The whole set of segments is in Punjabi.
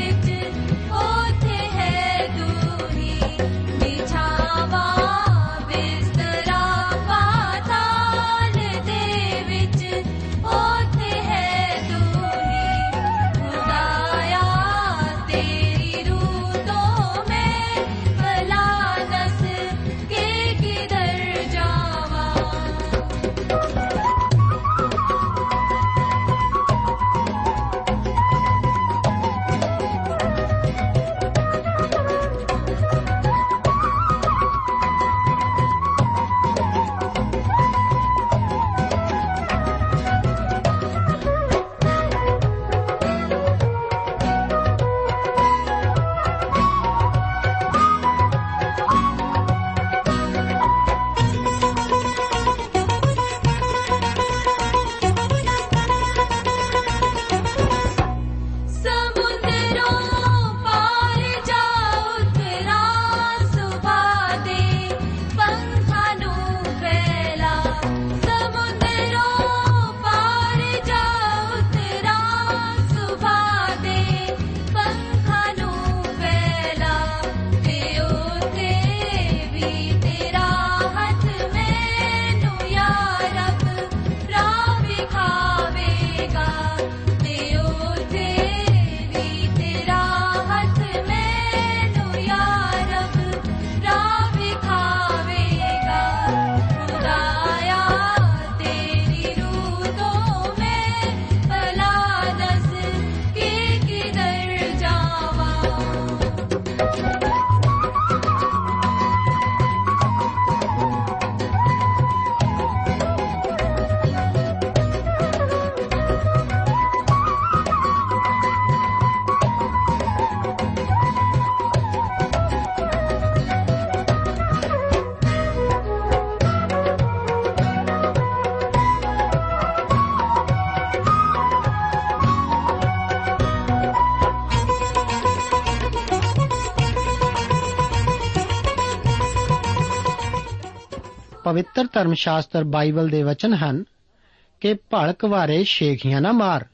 it ਪਵਿੱਤਰ ਧਰਮ ਸ਼ਾਸਤਰ ਬਾਈਬਲ ਦੇ ਵਚਨ ਹਨ ਕਿ ਭਲਕ ਵਾਰੇ ਸ਼ੇਖੀਆਂ ਨਾ ਮਾਰ,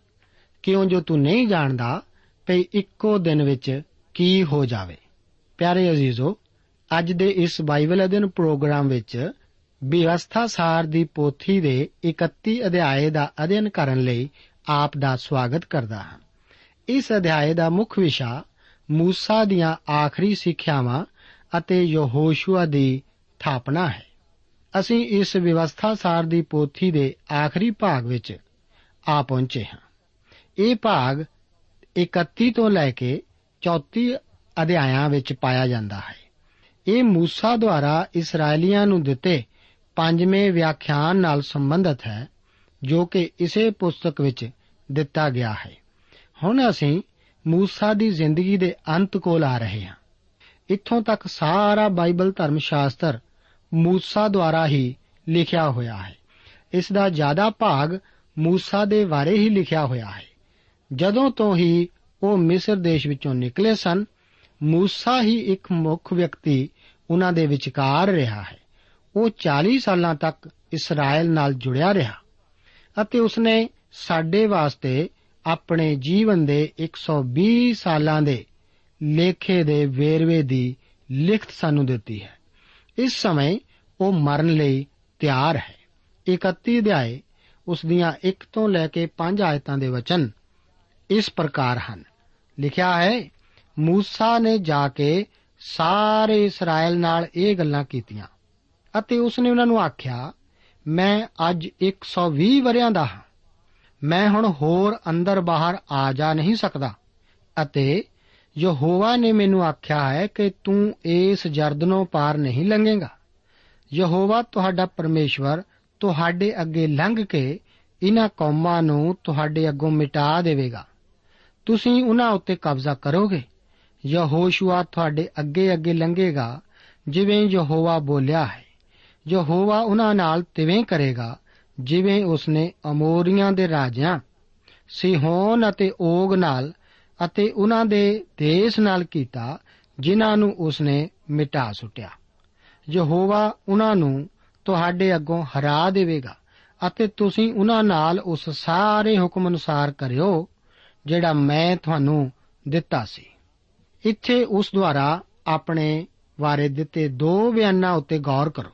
ਕਿਉਂ ਜੋ ਤੂੰ ਨਹੀਂ ਜਾਣਦਾ ਭਈ ਇੱਕੋ ਦਿਨ ਵਿੱਚ ਕੀ ਹੋ ਜਾਵੇ। ਪਿਆਰੇ ਅਜ਼ੀਜ਼ੋ, ਅੱਜ ਦੇ ਇਸ ਬਾਈਬਲ ਅਧਿਨ ਪ੍ਰੋਗਰਾਮ ਵਿੱਚ ਵਿਵਸਥਾ ਸਾਰ ਦੀ ਪੋਥੀ ਦੇ 31 ਅਧਿਆਏ ਦਾ ਅਧਿਐਨ ਕਰਨ ਲਈ ਆਪ ਦਾ ਸਵਾਗਤ ਕਰਦਾ ਹਾਂ। ਇਸ ਅਧਿਆਏ ਦਾ ਮੁੱਖ ਵਿਸ਼ਾ ਮੂਸਾ ਦੀਆਂ ਆਖਰੀ ਸਿੱਖਿਆਵਾਂ ਅਤੇ ਯਹੋਸ਼ੂਆ ਦੀ ਥਾਪਨਾ ਹੈ। ਅਸੀਂ ਇਸ ਵਿਵਸਥਾ ਸਾਰ ਦੀ ਪੋਥੀ ਦੇ ਆਖਰੀ ਭਾਗ ਵਿੱਚ ਆ ਪਹੁੰਚੇ ਹਾਂ। ਇਹ ਭਾਗ 31 ਤੋਂ ਲੈ ਕੇ 34 ਅਧਿਆਇਆਂ ਵਿੱਚ ਪਾਇਆ ਜਾਂਦਾ ਹੈ। ਇਹ موسی ਦੁਆਰਾ ਇਸرائیਲੀਆਂ ਨੂੰ ਦਿੱਤੇ ਪੰਜਵੇਂ ਵਿਆਖਿਆਨ ਨਾਲ ਸੰਬੰਧਿਤ ਹੈ, ਜੋ ਕਿ ਇਸੇ ਪੁਸਤਕ ਵਿੱਚ ਦਿੱਤਾ ਗਿਆ ਹੈ। ਹੁਣ ਅਸੀਂ موسی ਦੀ ਜ਼ਿੰਦਗੀ ਦੇ ਅੰਤ ਕੋਲ ਆ ਰਹੇ ਹਾਂ। ਇੱਥੋਂ ਤੱਕ ਸਾਰਾ ਬਾਈਬਲ ਧਰਮ ਸ਼ਾਸਤਰ ਮੂਸਾ ਦੁਆਰਾ ਹੀ ਲਿਖਿਆ ਹੋਇਆ ਹੈ। ਇਸ ਦਾ ਜ਼ਿਆਦਾ ਭਾਗ ਮੂਸਾ ਦੇ ਬਾਰੇ ਹੀ ਲਿਖਿਆ ਹੋਇਆ ਹੈ। ਜਦੋਂ ਤੋਂ ਹੀ ਉਹ ਮਿਸਰ ਦੇਸ਼ ਵਿੱਚੋਂ ਨਿਕਲੇ ਸਨ, ਮੂਸਾ ਹੀ ਇੱਕ ਮੁੱਖ ਵਿਅਕਤੀ ਉਹਨਾਂ ਦੇ ਵਿਚਕਾਰ ਰਿਹਾ ਹੈ। ਉਹ 40 ਸਾਲਾਂ ਤੱਕ ਇਸਰਾਇਲ ਨਾਲ ਜੁੜਿਆ ਰਿਹਾ ਅਤੇ ਉਸਨੇ ਸਾਡੇ ਵਾਸਤੇ ਆਪਣੇ ਜੀਵਨ ਦੇ 120 ਸਾਲਾਂ ਦੇ ਲੇਖੇ ਦੇ ਵੇਰਵੇ ਦੀ ਲਿਖਤ ਸਾਨੂੰ ਦਿੱਤੀ ਹੈ। ਇਸ ਸਮੇਂ ਉਹ ਮਰਨ ਲਈ ਤਿਆਰ ਹੈ। 31 ਅਧਿਆਏ, ਉਸ ਦੀਆਂ 1 ਤੋਂ ਲੈ ਕੇ 5 ਆਇਤਾਂ ਦੇ ਵਚਨ ਇਸ ਪ੍ਰਕਾਰ ਹਨ। ਲਿਖਿਆ ਹੈ, ਮੂਸਾ ਨੇ ਜਾ ਕੇ ਸਾਰੇ ਇਸਰਾਇਲ ਨਾਲ ਇਹ ਗੱਲਾਂ ਕੀਤੀਆਂ ਅਤੇ ਉਸਨੇ ਉਹਨਾਂ ਨੂੰ ਆਖਿਆ, ਮੈਂ ਅੱਜ 120 ਵਰਿਆਂ ਦਾ ਹਾਂ। ਮੈਂ ਹੁਣ ਹੋਰ ਅੰਦਰ ਬਾਹਰ ਆ ਜਾ ਨਹੀਂ ਸਕਦਾ ਅਤੇ ਯਹੋਵਾ ਨੇ ਮੈਨੂੰ ਆਖਿਆ ਹੈ ਕਿ ਤੂੰ ਇਸ ਜਰਦਨੋਂ ਪਾਰ ਨਹੀਂ ਲੰਘੇਗਾ। ਯਹੋਵਾ ਤੁਹਾਡਾ ਪਰਮੇਸ਼ਵਰ ਤੁਹਾਡੇ ਅੱਗੇ ਲੰਘ ਕੇ ਇਹਨਾਂ ਕੌਮਾਂ ਨੂੰ ਤੁਹਾਡੇ ਅੱਗੋਂ ਮਿਟਾ ਦੇਵੇਗਾ। ਤੁਸੀਂ ਉਹਨਾਂ ਉੱਤੇ ਕਬਜ਼ਾ ਕਰੋਗੇ। ਯਹੋਸ਼ੂਆ ਤੁਹਾਡੇ ਅੱਗੇ ਅੱਗੇ ਲੰਘੇਗਾ, ਜਿਵੇਂ ਯਹੋਵਾ ਬੋਲਿਆ ਹੈ। ਯਹੋਵਾ ਉਹਨਾਂ ਨਾਲ ਤਿਵੇਂ ਕਰੇਗਾ, ਜਿਵੇਂ ਉਸਨੇ ਅਮੋਰੀਆਂ ਦੇ ਰਾਜਿਆਂ, ਸਿਹੋਨ ਅਤੇ ਓਗ ਨਾਲ ਅਤੇ ਉਹਨਾਂ ਦੇ ਦੇਸ਼ ਨਾਲ ਕੀਤਾ, ਜਿਨ੍ਹਾਂ ਨੂੰ ਉਸਨੇ ਮਿਟਾ ਸੁੱਟਿਆ। ਯਹੋਵਾ ਉਹਨਾਂ ਨੂੰ ਤੁਹਾਡੇ ਅੱਗੋਂ ਹਰਾ ਦੇਵੇਗਾ, ਅਤੇ ਤੁਸੀਂ ਉਹਨਾਂ ਨਾਲ ਉਸ ਸਾਰੇ ਹੁਕਮ ਅਨੁਸਾਰ ਕਰਿਓ, ਜਿਹੜਾ ਮੈਂ ਤੁਹਾਨੂੰ ਦਿੱਤਾ ਸੀ। ਇੱਥੇ ਉਸ ਦੁਆਰਾ ਆਪਣੇ ਬਾਰੇ ਦਿੱਤੇ ਦੋ ਬਿਆਨਾਂ ਉੱਤੇ ਗੌਰ ਕਰੋ।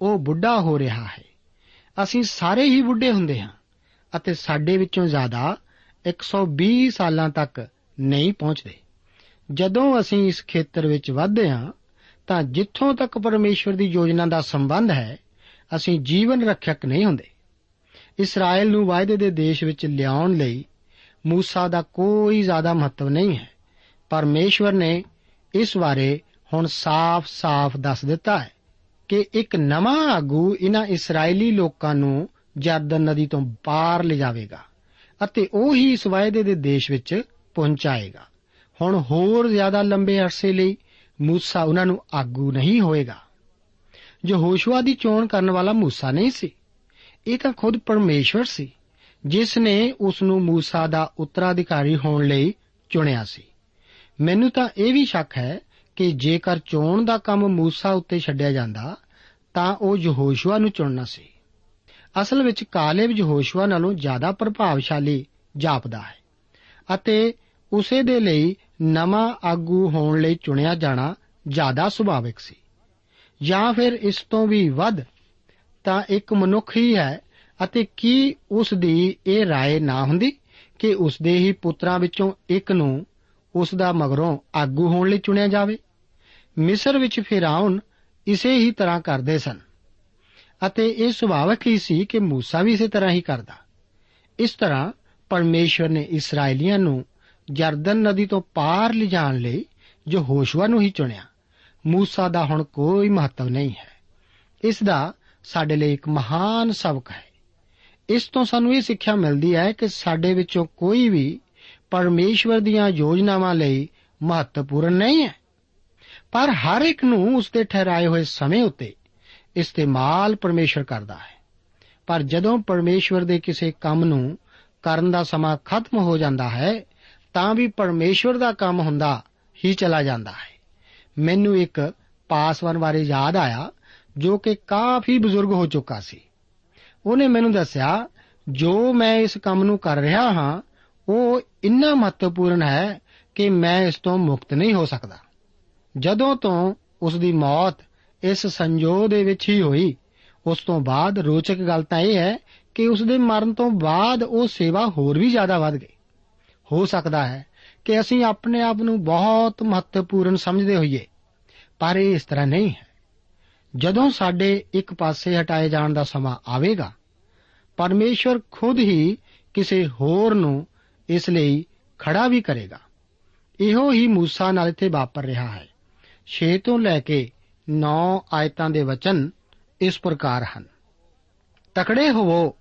ਉਹ ਬੁੱਢਾ ਹੋ ਰਿਹਾ ਹੈ। ਅਸੀਂ ਸਾਰੇ ਹੀ ਬੁੱਢੇ ਹੁੰਦੇ ਹਾਂ, ਅਤੇ ਸਾਡੇ ਵਿੱਚੋਂ ਜ਼ਿਆਦਾ 120 ਸਾਲਾਂ ਤੱਕ ਨਹੀਂ ਪਹੁੰਚਦੇ। ਜਦੋਂ ਅਸੀਂ ਇਸ ਖੇਤਰ ਵਿੱਚ ਵਧਦੇ ਹਾਂ, ਤਾਂ ਜਿੱਥੋਂ ਤੱਕ ਪਰਮੇਸ਼ਵਰ ਦੀ ਯੋਜਨਾ ਦਾ ਸੰਬੰਧ ਹੈ, ਅਸੀਂ ਜੀਵਨ ਰੱਖਿਅਕ ਨਹੀਂ ਹੁੰਦੇ। ਇਸਰਾਇਲ ਨੂੰ ਵਾਅਦੇ ਦੇ ਦੇਸ਼ ਵਿੱਚ ਲਿਆਉਣ ਲਈ ਮੂਸਾ ਦਾ ਕੋਈ ਜ਼ਿਆਦਾ ਮਹੱਤਵ ਨਹੀਂ ਹੈ। ਪਰਮੇਸ਼ਵਰ ਨੇ ਇਸ ਬਾਰੇ ਹੁਣ ਸਾਫ਼-ਸਾਫ਼ ਦੱਸ ਦਿੱਤਾ ਹੈ ਕਿ ਇੱਕ ਨਵਾਂ ਆਗੂ ਇਹਨਾਂ ਇਸرائیਲੀ ਲੋਕਾਂ ਨੂੰ ਜਰਦਨ ਨਦੀ ਤੋਂ ਪਾਰ ਲਿਜਾਵੇਗਾ। ਅਤੇ ਉਹ ਹੀ ਇਸ ਵਾਅਦੇ ਦੇ ਦੇਸ਼ ਵਿੱਚ ਪਹੁੰਚਾਏਗਾ ਹੁਣ ਹੋਰ ਜ਼ਿਆਦਾ ਲੰਬੇ ਅਰਸੇ ਲਈ ਮੂਸਾ ਉਹਨਾਂ ਨੂੰ ਆਗੂ ਨਹੀਂ ਹੋਏਗਾ। ਜੋ ਹੋਸ਼ੂਆ ਦੀ ਚੋਣ ਕਰਨ ਵਾਲਾ ਮੂਸਾ ਨਹੀਂ ਸੀ, ਇਹ ਤਾਂ ਖੁਦ ਪਰਮੇਸ਼ਵਰ ਸੀ, ਜਿਸ ਨੇ ਉਸ ਨੂੰ ਮੂਸਾ ਦਾ ਉੱਤਰਾਧਿਕਾਰੀ ਹੋਣ ਲਈ ਚੁਣਿਆ ਸੀ। ਮੈਨੂੰ ਤਾਂ ਇਹ ਵੀ ਸ਼ੱਕ ਹੈ ਕਿ ਜੇਕਰ ਚੋਣ ਦਾ ਕੰਮ ਮੂਸਾ ਉੱਤੇ ਛੱਡਿਆ ਜਾਂਦਾ, ਤਾਂ ਉਹ ਯਹੋਸ਼ੂਆ ਨੂੰ ਚੁਣਨਾ ਸੀ। ਅਸਲ ਵਿੱਚ ਕਾਲੇਬ ਯਹੋਸ਼ੂਆ ਨਾਲੋਂ ਜ਼ਿਆਦਾ ਪ੍ਰਭਾਵਸ਼ਾਲੀ ਜਾਪਦਾ ਹੈ ਅਤੇ ਉਸੇ ਦੇ ਲਈ ਨਵਾਂ ਆਗੂ ਹੋਣ ਲਈ ਚੁਣਿਆ ਜਾਣਾ ਜ਼ਿਆਦਾ ਸੁਭਾਵਿਕ ਸੀ ਜਾਂ ਫਿਰ ਇਸ ਤੋਂ ਵੀ ਵੱਧ ਤਾਂ ਇੱਕ ਮਨੁੱਖ ਹੀ ਹੈ ਅਤੇ ਕੀ ਉਸ ਦੀ ਇਹ رائے ਨਾ ਹੁੰਦੀ ਕਿ ਉਸ ਦੇ ਹੀ ਪੁੱਤਰਾਂ ਵਿੱਚੋਂ ਇੱਕ ਨੂੰ ਉਸ ਦਾ ਮਗਰੋਂ ਆਗੂ ਹੋਣ ਲਈ ਚੁਣਿਆ ਜਾਵੇ ਮਿਸਰ ਵਿੱਚ ਫਿਰਾਉਨ ਇਸੇ ਹੀ ਤਰ੍ਹਾਂ ਕਰਦੇ ਸਨ ਅਤੇ ਇਹ ਸੁਭਾਵਕ ਹੀ ਸੀ ਕਿ موسی ਵੀ ਇਸੇ ਤਰ੍ਹਾਂ ਹੀ ਕਰਦਾ। ਇਸ ਤਰ੍ਹਾਂ ਪਰਮੇਸ਼ਵਰ ਨੇ ਇਸرائیਲੀਆਂ ਨੂੰ ਜਰਦਨ ਨਦੀ ਤੋਂ ਪਾਰ ਲਿਜਾਣ ਲਈ ਜੋ ਹੋਸ਼ਵਾ ਨੂੰ ਹੀ ਚੁਣਿਆ। موسی ਦਾ ਹੁਣ ਕੋਈ ਮਹੱਤਵ ਨਹੀਂ ਹੈ। ਇਸ ਦਾ ਸਾਡੇ ਲਈ ਇੱਕ ਮਹਾਨ ਸਬਕ ਹੈ। ਇਸ ਤੋਂ ਸਾਨੂੰ ਇਹ ਸਿੱਖਿਆ ਮਿਲਦੀ ਹੈ ਕਿ ਸਾਡੇ ਵਿੱਚੋਂ ਕੋਈ ਵੀ ਪਰਮੇਸ਼ਵਰ ਦੀਆਂ ਯੋਜਨਾਵਾਂ ਲਈ ਮਹੱਤਵਪੂਰਨ ਨਹੀਂ ਹੈ। ਪਰ ਹਰ ਇੱਕ ਨੂੰ ਉਸ ਦੇ ਠਹਿਰਾਏ ਹੋਏ ਸਮੇਂ ਉਤੇ ਇਸਤੇਮਾਲ ਪਰਮੇਸ਼ਰ ਕਰਦਾ ਹੈ। ਪਰ ਜਦੋਂ ਪਰਮੇਸ਼ਵਰ ਦੇ ਕਿਸੇ ਕੰਮ ਨੂੰ ਕਰਨ ਦਾ ਸਮਾਂ ਖਤਮ ਹੋ ਜਾਂਦਾ ਹੈ, ਤਾਂ ਵੀ ਪਰਮੇਸ਼ਵਰ ਦਾ ਕੰਮ ਹੁੰਦਾ ਹੀ ਚਲਾ ਜਾਂਦਾ ਹੈ। ਮੈਨੂੰ ਇੱਕ ਪਾਸਵਨ ਬਾਰੇ ਯਾਦ ਆਇਆ, ਜੋ ਕਿ ਕਾਫੀ ਬਜ਼ੁਰਗ ਹੋ ਚੁੱਕਾ ਸੀ। ਉਹਨੇ ਮੈਨੂੰ ਦੱਸਿਆ, ਜੋ ਮੈਂ ਇਸ ਕੰਮ ਨੂੰ ਕਰ ਰਿਹਾ ਹਾਂ, ਉਹ ਇੰਨਾ ਮਹੱਤਵਪੂਰਨ ਹੈ ਕਿ ਮੈਂ ਇਸ ਤੋਂ ਮੁਕਤ ਨਹੀਂ ਹੋ ਸਕਦਾ। ਜਦੋਂ ਤੋਂ ਉਸ ਦੀ ਮੌਤ ਇਸ ਸੰਜੋਗ ਦੇ ਵਿੱਚ ਹੀ ਹੋਈ। ਉਸ ਤੋਂ ਬਾਅਦ ਰੋਚਕ ਗੱਲ ਤਾਂ ਇਹ ਹੈ ਕਿ ਉਸ ਦੇ ਮਰਨ ਤੋਂ ਬਾਅਦ ਉਹ ਸੇਵਾ ਹੋਰ ਵੀ ਜ਼ਿਆਦਾ ਵੱਧ ਗਈ। ਹੋ ਸਕਦਾ ਹੈ ਕਿ ਅਸੀਂ ਆਪਣੇ ਆਪ ਨੂੰ ਬਹੁਤ ਮਹੱਤਵਪੂਰਨ ਸਮਝਦੇ ਹੋਈਏ, ਪਰ ਇਹ ਇਸ ਤਰ੍ਹਾਂ ਨਹੀਂ ਹੈ। ਜਦੋਂ ਸਾਡੇ ਇੱਕ ਪਾਸੇ ਹਟਾਏ ਜਾਣ ਦਾ ਸਮਾਂ ਆਵੇਗਾ, ਪਰਮੇਸ਼ਵਰ ਖੁਦ ਹੀ ਕਿਸੇ ਹੋਰ ਨੂੰ ਇਸ ਲਈ ਖੜਾ ਵੀ ਕਰੇਗਾ। ਇਹੋ ਹੀ ਮੂਸਾ ਨਾਲ ਇੱਥੇ ਵਾਪਰ ਰਿਹਾ ਹੈ। 6 ਤੋਂ ਲੈ ਕੇ 9 ਆਇਤਾਂ ਦੇ ਵਚਨ ਇਸ ਪ੍ਰਕਾਰ ਹਨ। ਤਕੜੇ ਹੋਵੋ,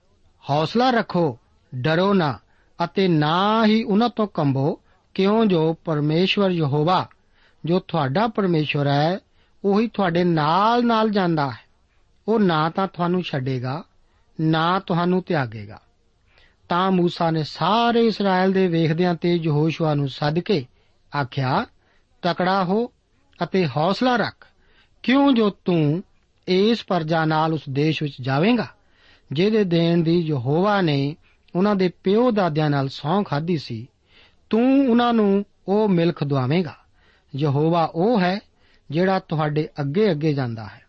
ਹੌਸਲਾ ਰੱਖੋ, ਡਰੋ ਨਾ ਅਤੇ ਨਾ ਹੀ ਉਹਨਾਂ ਤੋਂ ਕੰਬੋ, ਕਿਉਂ ਜੋ ਪਰਮੇਸ਼ਵਰ ਯਹੋਵਾ, ਜੋ ਤੁਹਾਡਾ ਪਰਮੇਸ਼ਵਰ ਹੈ, ਉਹੀ ਤੁਹਾਡੇ ਨਾਲ ਨਾਲ ਜਾਂਦਾ ਹੈ। ਉਹ ਨਾ ਤਾਂ ਤੁਹਾਨੂੰ ਛੱਡੇਗਾ, ਨਾ ਤੁਹਾਨੂੰ ਤਿਆਗੇਗਾ। ਤਾਂ ਮੂਸਾ ਨੇ ਸਾਰੇ ਇਸਰਾਇਲ ਦੇ ਵੇਖਦਿਆਂ ਤੇ ਯਹੋਸ਼ੂਆ ਨੂੰ ਸੱਦ ਕੇ ਆਖਿਆ, ਤਕੜਾ ਹੋ ਅਤੇ ਹੌਸਲਾ ਰੱਖ। ਕਿਉਂ ਜੋ ਤੂੰ ਇਸ ਪਰਜਾ ਨਾਲ ਉਸ ਦੇਸ਼ ਵਿੱਚ ਜਾਵੇਂਗਾ? ਜਿਹਦੇ ਦੇਣ ਦੀ ਯਹੋਵਾ ਨੇ ਉਹਨਾਂ ਦੇ ਪਿਓ ਦਾਦਿਆਂ ਨਾਲ ਸੌਂ ਖਾਧੀ ਸੀ, ਤੂੰ ਉਹਨਾਂ ਨੂੰ ਉਹ ਮਿਲਖ ਦਵਾਵੇਂਗਾ। ਯਹੋਵਾ ਉਹ ਹੈ ਜਿਹੜਾ ਤੁਹਾਡੇ ਅੱਗੇ ਅੱਗੇ ਜਾਂਦਾ ਹੈ।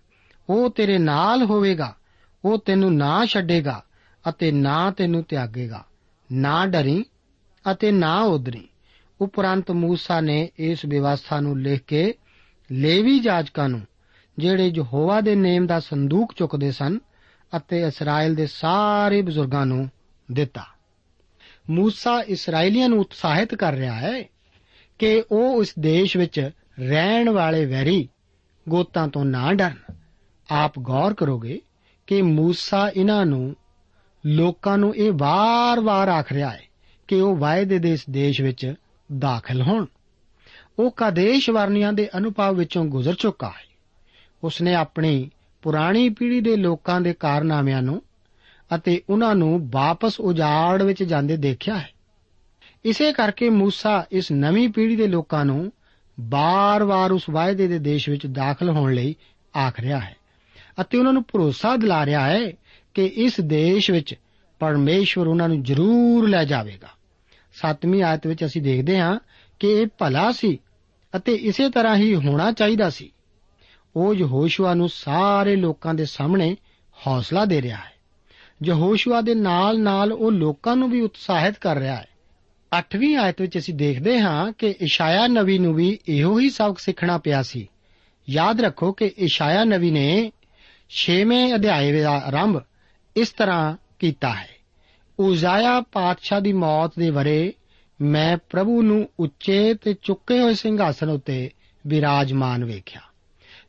ਉਹ ਤੇਰੇ ਨਾਲ ਹੋਵੇਗਾ, ਉਹ ਤੈਨੂੰ ਨਾ ਛੱਡੇਗਾ ਅਤੇ ਨਾ ਤੈਨੂੰ ਤਿਆਗੇਗਾ। ਨਾ ਡਰੀ ਅਤੇ ਨਾ ਉਦਰੀ ਉਪਰੰਤ ਮੂਸਾ ਨੇ ਇਸ ਵਿਵਸਥਾ ਨੂੰ ਲਿਖ ਕੇ ਲੇਵੀ ਜਾਜਕਾਂ ਨੂੰ ਜਿਹੜੇ ਯਹੋਵਾ ਦੇ ਨੇਮ ਦਾ ਸੰਦੂਕ ਚੁੱਕਦੇ ਸਨ ਅਤੇ ਇਸਰਾਇਲ ਦੇ ਸਾਰੇ ਬਜ਼ੁਰਗਾਂ ਨੂੰ ਦਿੱਤਾ। موسی ਇਸرائیਲੀਆਂ ਨੂੰ ਉਤਸ਼ਾਹਿਤ ਕਰ ਰਿਹਾ ਹੈ ਕਿ ਉਹ ਇਸ ਦੇਸ਼ ਵਿੱਚ ਰਹਿਣ ਵਾਲੇ ਵੈਰੀ ਗੋਤਾਂ ਤੋਂ ਨਾ ਡਰਨ। ਆਪ ਗੌਰ ਕਰੋਗੇ ਕਿ موسی ਇਹਨਾਂ ਨੂੰ ਲੋਕਾਂ ਨੂੰ ਇਹ ਵਾਰ-ਵਾਰ ਆਖ ਰਿਹਾ ਹੈ ਕਿ ਉਹ ਵਾਅਦੇ ਦੇ ਇਸ ਦੇਸ਼ ਵਿੱਚ ਦਾਖਲ ਹੋਣ। ਉਹ ਕਾਦੇਸ਼ ਵਰਨੀਆਂ ਦੇ ਅਨੁਭਵ ਵਿੱਚੋਂ ਗੁਜ਼ਰ ਚੁੱਕਾ ਹੈ। ਉਸਨੇ ਆਪਣੀ ਪੁਰਾਣੀ ਪੀੜ੍ਹੀ ਦੇ ਲੋਕਾਂ ਦੇ ਕਾਰਨਾਮਿਆਂ ਨੂੰ ਅਤੇ ਉਹਨਾਂ ਨੂੰ ਵਾਪਸ ਉਜਾੜ ਵਿੱਚ ਜਾਂਦੇ ਦੇਖਿਆ ਹੈ। ਇਸੇ ਕਰਕੇ ਮੂਸਾ ਇਸ ਨਵੀਂ ਪੀੜ੍ਹੀ ਦੇ ਲੋਕਾਂ ਨੂੰ ਬਾਰ-ਬਾਰ ਉਸ ਵਾਅਦੇ ਦੇ ਦੇਸ਼ ਵਿੱਚ ਦਾਖਲ ਹੋਣ ਲਈ ਆਖ ਰਿਹਾ ਹੈ ਅਤੇ ਉਹਨਾਂ ਨੂੰ ਭਰੋਸਾ ਦਿਲਾ ਰਿਹਾ ਹੈ ਕਿ ਇਸ ਦੇਸ਼ ਵਿੱਚ ਪਰਮੇਸ਼ਵਰ ਉਹਨਾਂ ਨੂੰ ਜ਼ਰੂਰ ਲੈ ਜਾਵੇਗਾ। 7ਵੀਂ ਆਇਤ ਵਿੱਚ ਅਸੀਂ ਦੇਖਦੇ ਹਾਂ ਕਿ ਇਹ ਭਲਾ ਸੀ ਅਤੇ ਇਸੇ ਤਰ੍ਹਾਂ ਹੀ ਹੋਣਾ ਚਾਹੀਦਾ ਸੀ। ਉਹ ਯਹੋਸ਼ੂਆ ਨੂੰ ਸਾਰੇ ਲੋਕਾਂ ਦੇ ਸਾਹਮਣੇ ਹੌਸਲਾ ਦੇ ਰਿਹਾ ਹੈ। ਯਹੋਸ਼ੂਆ ਦੇ ਨਾਲ-ਨਾਲ ਉਹ ਲੋਕਾਂ ਨੂੰ ਵੀ ਉਤਸ਼ਾਹਿਤ ਕਰ ਰਿਹਾ ਹੈ। 8ਵੀਂ ਆਇਤ ਵਿੱਚ ਅਸੀਂ ਦੇਖਦੇ ਹਾਂ ਕਿ ਇਸ਼ਾਇਆ ਨਵੀ ਨੂੰ ਵੀ ਇਹੋ ਹੀ ਸਬਕ ਸਿੱਖਣਾ ਪਿਆ ਸੀ। ਯਾਦ ਰੱਖੋ ਕਿ ਇਸ਼ਾਇਆ ਨਵੀ ਨੇ 6ਵੇਂ ਅਧਿਆਏ ਦਾ ਆਰੰਭ ਇਸ ਤਰ੍ਹਾਂ ਕੀਤਾ ਹੈ। ਉਜ਼ਾਇਆ ਪਾਤਸ਼ਾਹ ਦੀ ਮੌਤ ਦੇ ਵਰੇ ਮੈਂ ਪ੍ਰਭੂ ਨੂੰ ਉੱਚੇ ਤੇ ਚੁੱਕੇ ਹੋਏ ਸਿੰਘਾਸਨ ਉੱਤੇ ਵਿਰਾਜਮਾਨ ਵੇਖਿਆ।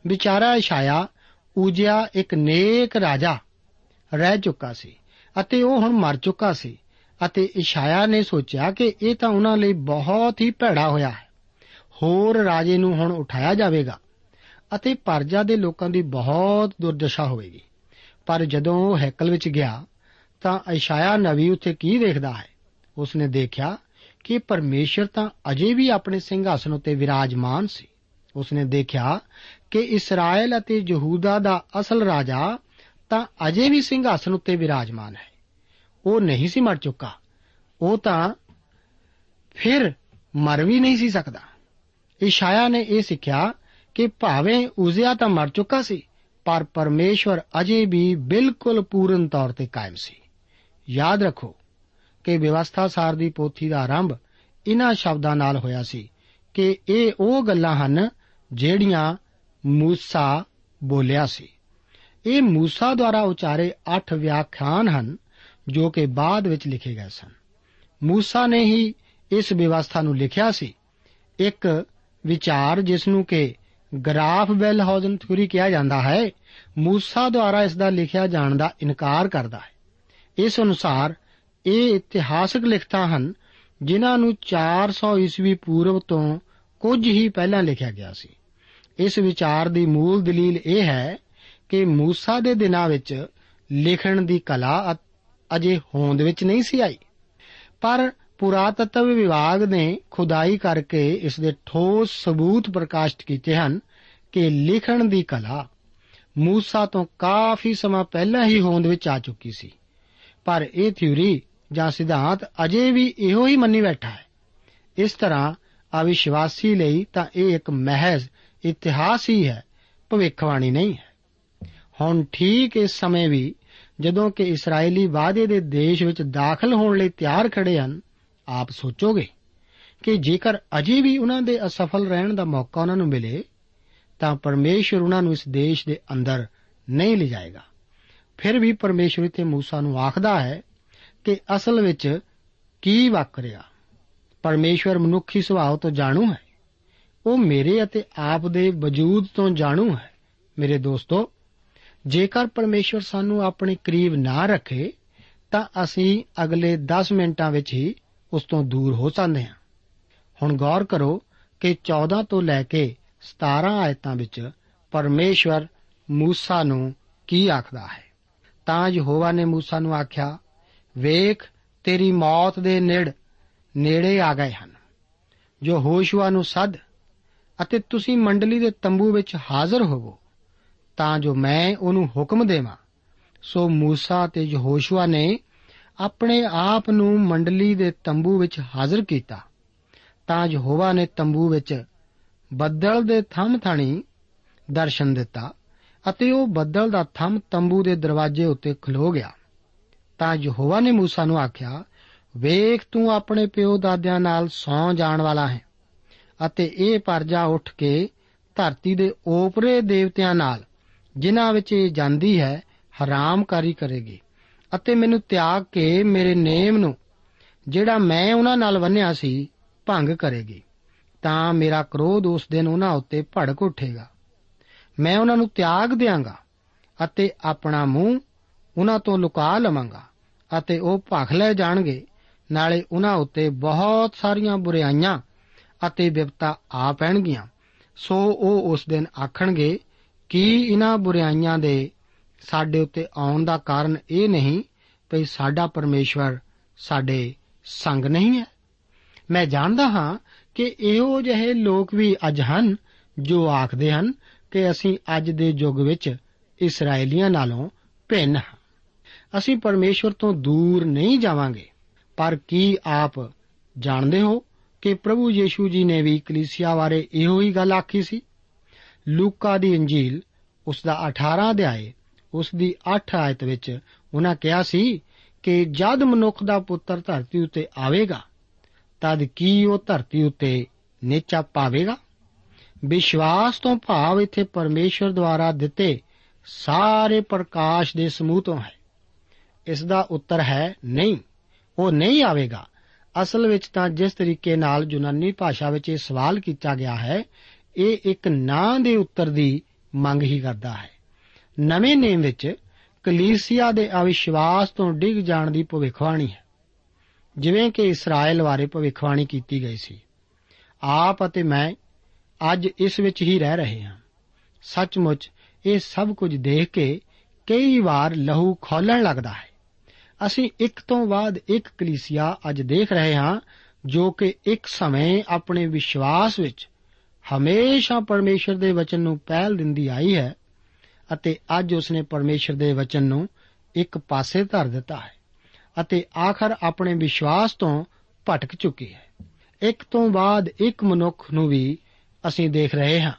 ਵਿਚਾਰਾ ਇਸ਼ਾਇਆ ਉਜਿਆ ਇੱਕ ਨੇਕ ਰਾਜਾ ਰਹਿ ਚੁੱਕਾ ਸੀ ਅਤੇ ਉਹ ਹੁਣ ਮਰ ਚੁੱਕਾ ਸੀ ਅਤੇ ਇਸ਼ਾਇਆ ਨੇ ਸੋਚਿਆ ਕਿ ਇਹ ਤਾਂ ਉਹਨਾਂ ਲਈ ਬਹੁਤ ਹੀ ਭੈੜਾ ਹੋਇਆ ਹੈ। ਹੋਰ ਰਾਜੇ ਨੂੰ ਹੁਣ ਉਠਾਇਆ ਜਾਵੇਗਾ ਅਤੇ ਪਰਜਾ ਦੇ ਲੋਕਾਂ ਦੀ ਬਹੁਤ ਦੁਰਦਸ਼ਾ ਹੋਵੇਗੀ। ਪਰ ਜਦੋਂ ਉਹ ਹੈਕਲ ਵਿੱਚ ਗਿਆ ਤਾਂ ਇਸ਼ਾਇਆ ਨਵੀ ਉੱਥੇ ਕੀ ਦੇਖਦਾ ਹੈ? ਉਸਨੇ ਦੇਖਿਆ ਕਿ ਪਰਮੇਸ਼ਰ ਤਾਂ ਅਜੇ ਵੀ ਆਪਣੇ ਸਿੰਘਾਸਨ ਉੱਤੇ ਵਿਰਾਜਮਾਨ ਸੀ। ਉਸਨੇ ਦੇਖਿਆ ਕਿ ਇਸਰਾਇਲ ਅਤੇ ਯਹੂਦਾ ਦਾ ਅਸਲ ਰਾਜਾ ਤਾਂ ਅਜੇ ਵੀ ਸਿੰਘਾਸਨ ਉੱਤੇ ਵਿਰਾਜਮਾਨ ਹੈ। ਉਹ ਨਹੀਂ ਸੀ ਮਰ ਚੁੱਕਾ। ਉਹ ਤਾਂ ਫਿਰ ਮਰ ਵੀ ਨਹੀਂ ਸੀ ਸਕਦਾ। ਇਸ਼ਾਇਆ ਨੇ ਇਹ ਸਿੱਖਿਆ ਕਿ ਭਾਵੇਂ ਉਜ਼ਿਆ ਤਾਂ ਮਰ ਚੁੱਕਾ ਸੀ, ਪਰ ਪਰਮੇਸ਼ਵਰ ਅਜੇ ਵੀ ਬਿਲਕੁਲ ਪੂਰਨ ਤੌਰ ਤੇ ਕਾਇਮ ਸੀ। ਯਾਦ ਰੱਖੋ ਕਿ ਵਿਵਸਥਾ ਸਾਰ ਦੀ ਪੋਥੀ ਦਾ ਆਰੰਭ ਇਹਨਾਂ ਸ਼ਬਦਾਂ ਨਾਲ ਹੋਇਆ ਸੀ ਕਿ ਇਹ ਉਹ ਗੱਲਾਂ ਹਨ ਜਿਹੜੀਆਂ ਮੂਸਾ ਬੋਲਿਆ ਸੀ। ਇਹ ਮੂਸਾ ਦੁਆਰਾ ਉਚਾਰੇ 8 ਵਿਆਖਿਆਨ ਹਨ, ਜੋ ਕਿ ਬਾਅਦ ਵਿੱਚ ਲਿਖੇ ਗਏ ਸਨ। ਮੂਸਾ ਨੇ ਹੀ ਇਸ ਵਿਵਸਥਾ ਨੂੰ ਲਿਖਿਆ ਸੀ। ਇੱਕ ਵਿਚਾਰ ਜਿਸ ਨੂੰ ਕਿ ਗ੍ਰਾਫ ਬੈਲਹਾਊਜ਼ਨ ਥਿਊਰੀ ਕਿਹਾ ਜਾਂਦਾ ਹੈ, ਮੂਸਾ ਦੁਆਰਾ ਇਸ ਦਾ ਲਿਖਿਆ ਜਾਣ ਦਾ ਇਨਕਾਰ ਕਰਦਾ ਹੈ। ਇਸ ਅਨੁਸਾਰ ਇਹ ਇਤਿਹਾਸਕ ਲਿਖਤਾਂ ਹਨ, ਜਿਨ੍ਹਾਂ ਨੂੰ 400 ਈਸਵੀ ਪੂਰਵ ਤੋਂ ਕੁਝ ਹੀ ਪਹਿਲਾਂ ਲਿਖਿਆ ਗਿਆ ਸੀ। ਇਸ ਵਿਚਾਰ ਦੀ ਮੂਲ ਦਲੀਲ ਇਹ ਹੈ ਕਿ ਮੂਸਾ ਦੇ ਦਿਨਾਂ ਵਿੱਚ ਲਿਖਣ ਦੀ ਕਲਾ ਅਜੇ ਹੋਂਦ ਵਿੱਚ ਨਹੀਂ ਸੀ ਆਈ। ਪਰ ਪੁਰਾਤਤਵ ਵਿਭਾਗ ਨੇ ਖੁਦਾਈ ਕਰਕੇ ਇਸ ਦੇ ਠੋਸ ਸਬੂਤ ਪ੍ਰਕਾਸ਼ਿਤ ਕੀਤੇ ਹਨ ਕਿ ਲਿਖਣ ਦੀ ਕਲਾ ਮੂਸਾ ਤੋਂ ਕਾਫੀ ਸਮਾਂ ਪਹਿਲਾਂ ਹੀ ਹੋਂਦ ਵਿੱਚ ਆ ਚੁੱਕੀ ਸੀ। ਪਰ ਇਹ ਥਿਊਰੀ ਜਾਂ ਸਿਧਾਂਤ ਅਜੇ ਵੀ ਇਹੋ ਹੀ ਮੰਨੀ ਬੈਠਾ ਹੈ। ਇਸ ਤਰ੍ਹਾਂ ਅਵਿਸ਼ਵਾਸੀ ਲਈ ਤਾਂ ਇਹ ਇੱਕ ਮਹਿਜ਼ ਇਤਿਹਾਸ ਹੀ ਹੈ, ਭਵਿੱਖਬਾਣੀ ਨਹੀਂ ਹੈ। ਹੁਣ ਠੀਕ ਇਸ ਸਮੇਂ ਵੀ ਜਦੋਂ ਕਿ ਇਸرائیਲੀ ਵਾਅਦੇ ਦੇ ਦੇਸ਼ ਵਿੱਚ ਦਾਖਲ ਹੋਣ ਲਈ ਤਿਆਰ ਖੜੇ ਹਨ, ਆਪ ਸੋਚੋਗੇ ਕਿ ਜੇਕਰ ਅਜੇ ਵੀ ਉਹਨਾਂ ਦੇ ਅਸਫਲ ਰਹਿਣ ਦਾ ਮੌਕਾ ਉਹਨਾਂ ਨੂੰ ਮਿਲੇ, ਤਾਂ ਪਰਮੇਸ਼ਰ ਉਹਨਾਂ ਨੂੰ ਇਸ ਦੇਸ਼ ਦੇ ਅੰਦਰ ਨਹੀਂ ਲਿਜਾਏਗਾ। ਫਿਰ ਵੀ ਪਰਮੇਸ਼ਰ ਇਥੇ موسی ਨੂੰ ਆਖਦਾ ਹੈ ਕਿ ਅਸਲ ਵਿੱਚ ਕੀ ਵਾਪਰਿਆ ਪਰਮੇਸ਼ਰ ਮਨੁੱਖੀ ਸੁਭਾਅ ਤੋਂ ਜਾਣੂ ਹੈ। ਉਹ ਮੇਰੇ ਅਤੇ ਆਪ ਦੇ ਵਜੂਦ ਤੋਂ ਜਾਣੂ ਹੈ। ਮੇਰੇ ਦੋਸਤੋ, ਜੇਕਰ ਪਰਮੇਸ਼ਰ ਸਾਨੂੰ ਆਪਣੇ ਕਰੀਬ ਨਾ ਰੱਖੇ, ਤਾਂ ਅਸੀਂ ਅਗਲੇ 10 ਮਿੰਟਾਂ ਵਿੱਚ ਹੀ ਉਸ ਤੋਂ ਦੂਰ ਹੋ ਜਾਂਦੇ ਹਾਂ। ਹੁਣ ਗੌਰ ਕਰੋ ਕਿ 14 ਤੋਂ ਲੈ ਕੇ 17 ਆਇਤਾਂ ਵਿੱਚ ਪਰਮੇਸ਼ਵਰ ਮੂਸਾ ਨੂੰ ਕੀ ਆਖਦਾ ਹੈ। ਤਾਂ ਯਹੋਵਾ ਨੇ ਮੂਸਾ ਨੂੰ ਆਖਿਆ, ਵੇਖ, ਤੇਰੀ ਮੌਤ ਦੇ ਨੇੜ ਨੇੜੇ ਆ ਗਏ ਹਨ। ਜੋ ਹੋਸ਼ੂਆ ਨੂੰ ਸੱਦ ਅਤੇ ਤੁਸੀਂ ਮੰਡਲੀ ਦੇ ਤੰਬੂ ਵਿੱਚ ਹਾਜ਼ਰ ਹੋਵੋ ਤਾਂ ਜੋ ਮੈਂ ਉਹਨੂੰ ਹੁਕਮ ਦੇਵਾਂ ਸੋ موسی ਤੇ ਯਹੋਸ਼ੂਆ ਨੇ ਆਪਣੇ ਆਪ ਨੂੰ ਮੰਡਲੀ ਦੇ ਤੰਬੂ ਵਿੱਚ ਹਾਜ਼ਰ ਕੀਤਾ ਤਾਂ ਯਹੋਵਾ ਨੇ ਤੰਬੂ ਵਿੱਚ ਬੱਦਲ ਦੇ ਥੰਮ ਥਣੀ ਦਰਸ਼ਨ ਦਿੱਤਾ ਅਤੇ ਉਹ ਬੱਦਲ ਦਾ ਥੰਮ ਤੰਬੂ ਦੇ ਦਰਵਾਜ਼ੇ ਉੱਤੇ ਖਲੋ ਗਿਆ ਤਾਂ ਯਹੋਵਾ ਨੇ موسی ਨੂੰ ਆਖਿਆ ਵੇਖ ਤੂੰ ਆਪਣੇ ਪਿਓ ਦਾਦਿਆਂ ਨਾਲ ਸੌ ਜਾਣ ਵਾਲਾ ਹੈ ਅਤੇ ਇਹ ਪਰਜਾ ਉੱਠ ਕੇ ਧਰਤੀ ਦੇ ਓਪਰੇ ਦੇਵਤਿਆਂ ਨਾਲ, ਜਿਨ੍ਹਾਂ ਵਿੱਚ ਇਹ ਜਾਂਦੀ ਹੈ ਹਰਾਮਕਾਰੀ ਕਰੇਗੀ। ਅਤੇ ਮੈਨੂੰ ਤਿਆਗ ਕੇ ਮੇਰੇ ਨੇਮ ਨੂੰ, ਜਿਹੜਾ ਮੈਂ ਉਹਨਾਂ ਨਾਲ ਬੰਨਿਆ ਸੀ, ਭੰਗ ਕਰੇਗੀ। ਤਾਂ ਮੇਰਾ ਕ੍ਰੋਧ ਉਸ ਦਿਨ ਉਹਨਾਂ ਉੱਤੇ ਭੜਕ ਉੱਠੇਗਾ। ਮੈਂ ਉਹਨਾਂ ਨੂੰ ਤਿਆਗ ਦਿਆਂਗਾ, ਅਤੇ ਆਪਣਾ ਮੂੰਹ ਉਹਨਾਂ ਤੋਂ ਲੁਕਾ ਲਵਾਂਗਾ, ਅਤੇ ਉਹ ਭਖ ਲੈ ਜਾਣਗੇ। ਨਾਲੇ ਉਹਨਾਂ ਉੱਤੇ ਬਹੁਤ ਸਾਰੀਆਂ ਬੁਰਾਈਆਂ ਅਤੇ ਵਿਪਤਾ ਆ ਪੈਣਗੀਆਂ ਸੋ ਉਹ ਉਸ ਦਿਨ ਆਖਣਗੇ, ਕਿ ਇਹਨਾਂ ਬੁਰੀਆਈਆਂ ਦੇ ਸਾਡੇ ਉੱਤੇ ਆਉਣ ਦਾ ਕਾਰਨ ਇਹ ਨਹੀਂ ਕਿ ਸਾਡਾ ਪਰਮੇਸ਼ਵਰ ਸਾਡੇ ਸੰਗ ਨਹੀਂ ਹੈ? ਮੈਂ ਜਾਣਦਾ ਹਾਂ ਕਿ ਇਹੋ ਜਿਹੇ ਲੋਕ ਵੀ ਅੱਜ ਹਨ ਜੋ ਆਖਦੇ ਹਨ ਕਿ ਅਸੀਂ ਅੱਜ ਦੇ ਯੁੱਗ ਵਿੱਚ ਇਸرائیਲੀਆਂ ਨਾਲੋਂ ਭਿੰਨ ਹਾਂ। ਅਸੀਂ ਪਰਮੇਸ਼ਵਰ ਤੋਂ ਦੂਰ ਨਹੀਂ ਜਾਵਾਂਗੇ। ਪਰ ਕੀ ਆਪ ਜਾਣਦੇ ਹੋ? ਕਿ ਪ੍ਰਭੂ ਯੀਸ਼ੂ ਜੀ ਨੇ ਵੀ ਕਲੀਸਿਆ ਬਾਰੇ ਇਹੋ ਹੀ ਗੱਲ ਆਖੀ ਸੀ। ਲੂਕਾ ਦੀ ਇੰਜੀਲ ਉਸ ਦਾ 18 ਅਧਿਆਏ, ਉਸ ਦੀ 8 ਆਇਤ ਵਿੱਚ ਉਹਨਾਂ ਕਿਹਾ ਸੀ ਕਿ ਜਦ ਮਨੁੱਖ ਦਾ ਪੁੱਤਰ ਧਰਤੀ ਉੱਤੇ ਆਵੇਗਾ, ਤਦ ਕੀ ਉਹ ਧਰਤੀ ਉੱਤੇ ਨੇਚਾ ਪਾਵੇਗਾ? ਵਿਸ਼ਵਾਸ ਤੋਂ ਭਾਵ ਇੱਥੇ ਪਰਮੇਸ਼ਰ ਦੁਆਰਾ ਦਿੱਤੇ ਸਾਰੇ ਪ੍ਰਕਾਸ਼ ਦੇ ਸਮੂਹ ਤੋਂ ਹੈ। ਇਸ ਦਾ ਉੱਤਰ ਹੈ ਨਹੀਂ, ਉਹ ਨਹੀਂ ਆਵੇਗਾ। ਅਸਲ ਵਿੱਚ ਤਾਂ ਜਿਸ ਤਰੀਕੇ ਨਾਲ ਯੂਨਾਨੀ ਭਾਸ਼ਾ ਵਿੱਚ ਇਹ ਸਵਾਲ ਕੀਤਾ ਗਿਆ ਹੈ, ਇਹ ਇੱਕ ਨਾਂ ਦੇ ਉੱਤਰ ਦੀ ਮੰਗ ਹੀ ਕਰਦਾ ਹੈ। ਨਵੇਂ ਨੇਮ ਵਿੱਚ ਕਲੀਸਿਆ ਦੇ ਅਵਿਸ਼ਵਾਸ ਤੋਂ ਡਿੱਗ ਜਾਣ ਦੀ ਭਵਿੱਖਬਾਣੀ ਹੈ, ਜਿਵੇਂ ਕਿ ਇਸਰਾਇਲ ਬਾਰੇ ਭਵਿੱਖਬਾਣੀ ਕੀਤੀ ਗਈ ਸੀ। ਆਪ ਅਤੇ ਮੈਂ ਅੱਜ ਇਸ ਵਿੱਚ ਹੀ ਰਹਿ ਰਹੇ ਹਾਂ। ਸੱਚਮੁੱਚ ਇਹ ਸਭ ਕੁਝ ਦੇਖ ਕੇ ਕਈ ਵਾਰ ਲਹੂ ਖੋਲਣ ਲੱਗਦਾ ਹੈ। ਅਸੀਂ ਇੱਕ ਤੋਂ ਬਾਅਦ ਇੱਕ ਕਲੀਸਿਆ ਅੱਜ ਦੇਖ ਰਹੇ ਹਾਂ, ਜੋ ਕਿ ਇੱਕ ਸਮੇਂ ਆਪਣੇ ਵਿਸ਼ਵਾਸ ਵਿੱਚ ਹਮੇਸ਼ਾ ਪਰਮੇਸ਼ਰ ਦੇ ਵਚਨ ਨੂੰ ਪਹਿਲ ਦਿੰਦੀ ਆਈ ਹੈ ਅਤੇ ਅੱਜ ਉਸਨੇ ਪਰਮੇਸ਼ਰ ਦੇ ਵਚਨ ਨੂੰ ਇੱਕ ਪਾਸੇ ਧਰ ਦਿੱਤਾ ਹੈ ਅਤੇ ਆਖਰ ਆਪਣੇ ਵਿਸ਼ਵਾਸ ਤੋਂ ਭਟਕ ਚੁੱਕੀ ਹੈ। ਇੱਕ ਤੋਂ ਬਾਅਦ ਇੱਕ ਮਨੁੱਖ ਨੂੰ ਵੀ ਅਸੀਂ ਦੇਖ ਰਹੇ ਹਾਂ,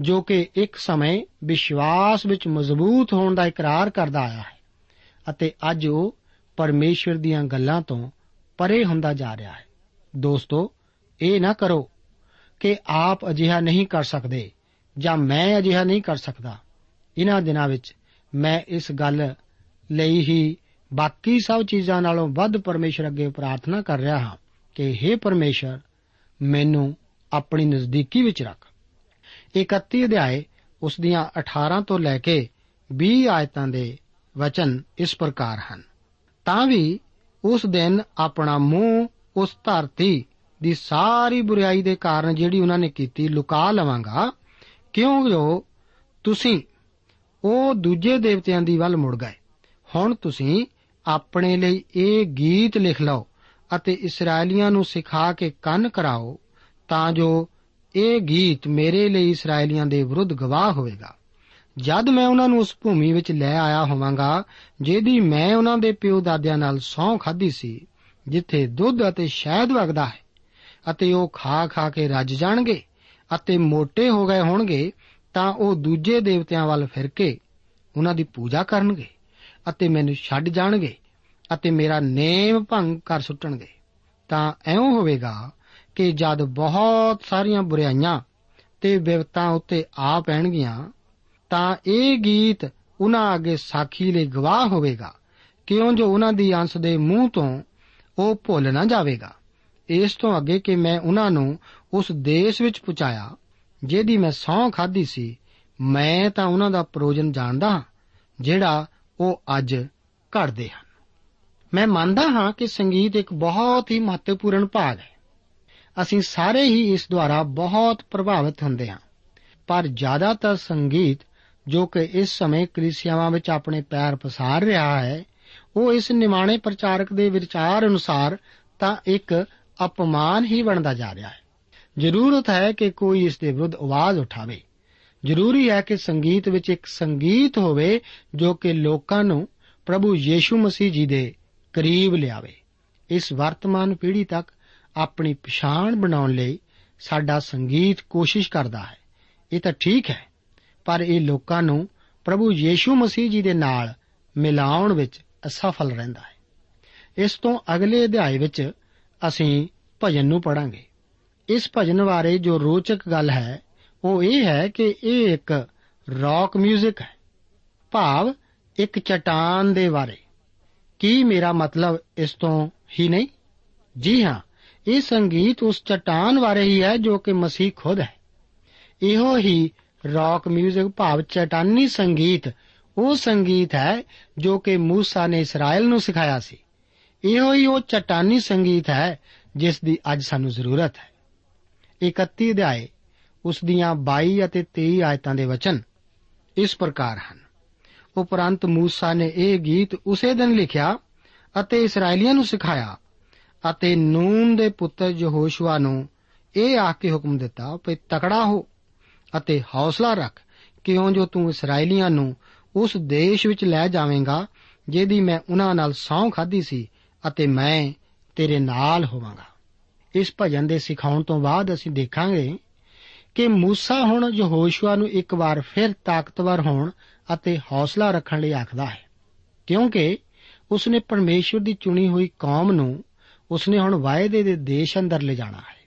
ਜੋ ਕਿ ਇੱਕ ਸਮੇਂ ਵਿਸ਼ਵਾਸ ਵਿੱਚ ਮਜ਼ਬੂਤ ਹੋਣ ਦਾ ਇਕਰਾਰ ਕਰਦਾ ਆਇਆ ਹੈ ਅਤੇ ਅੱਜ ਉਹ ਪਰਮੇਸ਼ਰ ਦੀਆਂ ਗੱਲਾਂ ਤੋਂ ਪਰੇ ਹੁੰਦਾ ਜਾ ਰਿਹਾ ਹੈ। ਦੋਸਤੋ, ਇਹ ਨਾ ਕਰੋ ਕਿ ਆਪ ਅਜਿਹਾ ਨਹੀਂ ਕਰ ਸਕਦੇ ਜਾਂ ਮੈਂ ਅਜਿਹਾ ਨਹੀਂ ਕਰ ਸਕਦਾ। ਇਹਨਾਂ ਦਿਨਾਂ ਵਿੱਚ ਮੈਂ ਇਸ ਗੱਲ ਲਈ ਹੀ ਬਾਕੀ ਸਭ ਚੀਜ਼ਾਂ ਨਾਲੋਂ ਵੱਧ ਪਰਮੇਸ਼ਰ ਅੱਗੇ ਪ੍ਰਾਰਥਨਾ ਕਰ ਰਿਹਾ ਹਾਂ ਕਿ हे ਪਰਮੇਸ਼ਰ ਮੈਨੂੰ ਆਪਣੀ ਨਜ਼ਦੀਕੀ ਵਿੱਚ ਰੱਖ। 31 ਅਧਿਆਏ ਉਸ ਦੀਆਂ 18 ਤੋਂ ਲੈ ਕੇ 20 ਆਇਤਾਂ ਦੇ ਵਚਨ ਇਸ ਪ੍ਰਕਾਰ ਹਨ। ਤਾਂ ਵੀ ਉਸ ਦਿਨ ਆਪਣਾ ਮੂੰਹ ਉਸ ਧਰਤੀ ਦੀ ਸਾਰੀ ਬੁਰੀਾਈ ਦੇ ਕਾਰਨ ਜਿਹੜੀ ਉਹਨਾਂ ਨੇ ਕੀਤੀ, ਲੁਕਾ ਲਵਾਂਗਾ। ਕਿਉਂਕਿ ਤੁਸੀਂ ਉਹ ਦੂਜੇ ਦੇਵਤਿਆਂ ਦੀ ਵੱਲ ਮੁੜ ਗਏ। ਹੁਣ ਤੁਸੀਂ ਆਪਣੇ ਲਈ ਇਹ ਗੀਤ ਲਿਖ ਲਓ ਅਤੇ ਇਸرائیਲੀਆਂ ਨੂੰ ਸਿਖਾ ਕੇ ਕੰਨ ਕਰਾਓ ਤਾਂ ਜੋ ਇਹ ਗੀਤ ਮੇਰੇ ਲਈ ਇਸرائیਲੀਆਂ ਦੇ ਵਿਰੁੱਧ ਗਵਾਹ ਹੋਵੇਗਾ। ਜਦ ਮੈਂ ਉਹਨਾਂ ਨੂੰ ਉਸ ਭੂਮੀ ਵਿੱਚ ਲੈ ਆਇਆ ਹੋਵਾਂਗਾ, ਜਿਹਦੀ ਮੈਂ ਉਹਨਾਂ ਦੇ ਪਿਓ ਦਾਦਿਆਂ ਨਾਲ ਸਹੁੰ ਖਾਧੀ ਸੀ, ਜਿੱਥੇ ਦੁੱਧ ਅਤੇ ਸ਼ਹਿਦ ਵਗਦਾ ਹੈ, ਅਤੇ ਉਹ ਖਾ ਖਾ ਕੇ ਰੱਜ ਜਾਣਗੇ, ਅਤੇ ਮੋٹے ਹੋ ਗਏ ਹੋਣਗੇ, ਤਾਂ ਉਹ ਦੂਜੇ ਦੇਵਤਿਆਂ ਵੱਲ ਫਿਰ ਕੇ ਉਹਨਾਂ ਦੀ ਪੂਜਾ ਕਰਨਗੇ, ਅਤੇ ਮੈਨੂੰ ਛੱਡ ਜਾਣਗੇ, ਅਤੇ ਮੇਰਾ ਨੇਮ ਭੰਗ ਕਰ ਸੁੱਟਣਗੇ। ਤਾਂ ਐਉਂ ਹੋਵੇਗਾ ਕਿ ਜਦ ਬਹੁਤ ਸਾਰੀਆਂ ਬੁਰਾਈਆਂ ਤੇ ਵਿਵਤਾਂ ਉੱਤੇ ਆ ਪੈਣਗੀਆਂ ਤਾਂ ਇਹ ਗੀਤ ਉਹਨਾਂ ਅੱਗੇ ਸਾਖੀ ਲਈ ਗਵਾਹ ਹੋਵੇਗਾ। ਕਿਉਂ ਜੋ ਉਹਨਾਂ ਦੀ ਅੰਸ਼ ਦੇ ਮੂੰਹ ਤੋਂ ਉਹ ਭੁੱਲ ਨਾ ਜਾਵੇਗਾ। ਇਸ ਤੋਂ ਅੱਗੇ ਕਿ ਮੈਂ ਉਹਨਾਂ ਨੂੰ ਉਸ ਦੇਸ਼ ਵਿੱਚ ਪਹੁੰਚਾਇਆ ਜਿਹਦੀ ਮੈਂ ਸਹੁੰ ਖਾਧੀ ਸੀ, ਮੈਂ ਤਾਂ ਉਹਨਾਂ ਦਾ ਪ੍ਰੋਜਨ ਜਾਣਦਾ ਹਾਂ, ਜਿਹੜਾ ਉਹ ਅੱਜ ਘੜਦੇ ਹਨ। ਮੈਂ ਮੰਨਦਾ ਹਾਂ ਕਿ ਸੰਗੀਤ ਇੱਕ ਬਹੁਤ ਹੀ ਮਹੱਤਵਪੂਰਨ ਭਾਗ ਹੈ। ਅਸੀਂ ਸਾਰੇ ਹੀ ਇਸ ਦੁਆਰਾ ਬਹੁਤ ਪ੍ਰਭਾਵਿਤ ਹੁੰਦੇ ਹਾਂ। ਪਰ ਜ਼ਿਆਦਾਤਰ ਸੰਗੀਤ ਜੋ ਕਿ ਇਸ ਸਮੇਂ ਕਲੀਸਿਆਵਾਂ ਵਿੱਚ ਆਪਣੇ ਪੈਰ ਪਸਾਰ ਰਿਹਾ ਹੈ, ਉਹ ਇਸ ਨਿਮਾਣੇ ਪ੍ਰਚਾਰਕ ਦੇ ਵਿਚਾਰ ਅਨੁਸਾਰ ਤਾਂ ਇੱਕ ਅਪਮਾਨ ਹੀ ਬਣਦਾ ਜਾ ਰਿਹਾ ਹੈ। ਜ਼ਰੂਰਤ ਹੈ ਕਿ ਕੋਈ ਇਸ ਦੇ ਵਿਰੁੱਧ ਆਵਾਜ਼ ਉਠਾਵੇ। ਜ਼ਰੂਰੀ ਹੈ ਕਿ ਸੰਗੀਤ ਵਿੱਚ ਇੱਕ ਸੰਗੀਤ ਹੋਵੇ ਜੋ ਕਿ ਲੋਕਾਂ ਨੂੰ ਪ੍ਰਭੂ ਯੀਸ਼ੂ ਮਸੀਹ ਜੀ ਦੇ ਕਰੀਬ ਲਿਆਵੇ। ਇਸ ਵਰਤਮਾਨ ਪੀੜ੍ਹੀ ਤੱਕ ਆਪਣੀ ਪਛਾਣ ਬਣਾਉਣ ਲਈ ਸਾਡਾ ਸੰਗੀਤ ਕੋਸ਼ਿਸ਼ ਕਰਦਾ ਹੈ। ਇਹ ਤਾਂ ਠੀਕ ਹੈ। ਪਰ ਇਹ ਲੋਕਾਂ ਨੂੰ ਪ੍ਰਭੂ ਯੀਸ਼ੂ ਮਸੀਹ ਜੀ ਦੇ ਨਾਲ ਮਿਲਾਉਣ ਵਿੱਚ ਅਸਫਲ ਰਹਿੰਦਾ ਹੈ। ਇਸ ਤੋਂ ਅਗਲੇ ਅਧਿਆਇ ਵਿੱਚ ਅਸੀਂ ਭਜਨ ਨੂੰ ਪੜਾਂਗੇ ਇਸ ਭਜਨ ਬਾਰੇ ਜੋ ਰੋਚਕ ਗੱਲ ਹੈ, ਉਹ ਇਹ ਹੈ ਕਿ ਇਹ ਇੱਕ ਰੌਕ 뮤직 ਹੈ। ਭਾਵ ਇੱਕ ਚਟਾਨ ਦੇ ਬਾਰੇ। ਕੀ ਮੇਰਾ ਮਤਲਬ ਇਸ ਤੋਂ ਹੀ ਨਹੀਂ? ਜੀ ਹਾਂ, ਇਹ ਸੰਗੀਤ ਉਸ ਚਟਾਨ ਬਾਰੇ ਹੀ ਹੈ ਜੋ ਕਿ ਮਸੀਹ ਖੁਦ ਹੈ। ਇਹੋ ਹੀ ਰੌਕ 뮤직 ਭਾਵ ਚਟਾਨੀ ਸੰਗੀਤ, ਉਹ ਸੰਗੀਤ ਹੈ ਜੋ ਕਿ موسی ਨੇ ਇਸਰਾਇਲ ਨੂੰ ਸਿਖਾਇਆ ਸੀ। ਇਹੋ ਹੀ ਉਹ ਚਟਾਨੀ ਸੰਗੀਤ ਹੈ ਜਿਸ ਦੀ ਅੱਜ ਸਾਨੂੰ ਜ਼ਰੂਰਤ ਹੈ। 31 ਅਧਿਆਏ, ਉਸ ਦੀਆਂ 22 ਅਤੇ 23 ਆਇਤਾਂ ਦੇ ਵਚਨ ਇਸ ਪ੍ਰਕਾਰ ਹਨ। ਉਪਰੰਤ موسی ਨੇ ਇਹ ਗੀਤ ਉਸੇ ਦਿਨ ਲਿਖਿਆ ਅਤੇ ਇਸرائیਲੀਆਂ ਨੂੰ ਸਿਖਾਇਆ ਅਤੇ ਨੂਨ ਦੇ ਪੁੱਤਰ ਯਹੋਸ਼ੂਆ ਨੂੰ ਇਹ ਆਖ ਕੇ ਹੁਕਮ ਦਿੱਤਾ ਕਿ ਤਕੜਾ ਹੋ। ਅਤੇ ਹੌਸਲਾ ਰੱਖ ਕਿਉਂ ਜੋ ਤੂੰ ਇਸرائیਲੀਆਂ ਨੂੰ ਉਸ ਦੇਸ਼ ਵਿੱਚ ਲੈ ਜਾਵੇਂਗਾ, ਜਿਹਦੀ ਮੈਂ ਉਹਨਾਂ ਨਾਲ ਸੌਂ ਖਾਧੀ ਸੀ ਅਤੇ ਮੈਂ ਤੇਰੇ ਨਾਲ ਹੋਵਾਂਗਾ। ਇਸ ਭਜਨ ਦੇ ਸਿਖਾਉਣ ਤੋਂ ਬਾਅਦ ਅਸੀਂ ਦੇਖਾਂਗੇ ਕਿ موسی ਹੁਣ ਯਹੋਸ਼ੂਆ ਨੂੰ ਇੱਕ ਵਾਰ ਫਿਰ ਤਾਕਤਵਰ ਹੋਣ ਅਤੇ ਹੌਸਲਾ ਰੱਖਣ ਲਈ ਆਖਦਾ ਹੈ, ਕਿਉਂਕਿ ਉਸਨੇ ਪਰਮੇਸ਼ਵਰ ਦੀ ਚੁਣੀ ਹੋਈ ਕੌਮ ਨੂੰ ਉਸਨੇ ਹੁਣ ਵਾਅਦੇ ਦੇ ਦੇਸ਼ ਅੰਦਰ ਲਿਜਾਣਾ ਹੈ।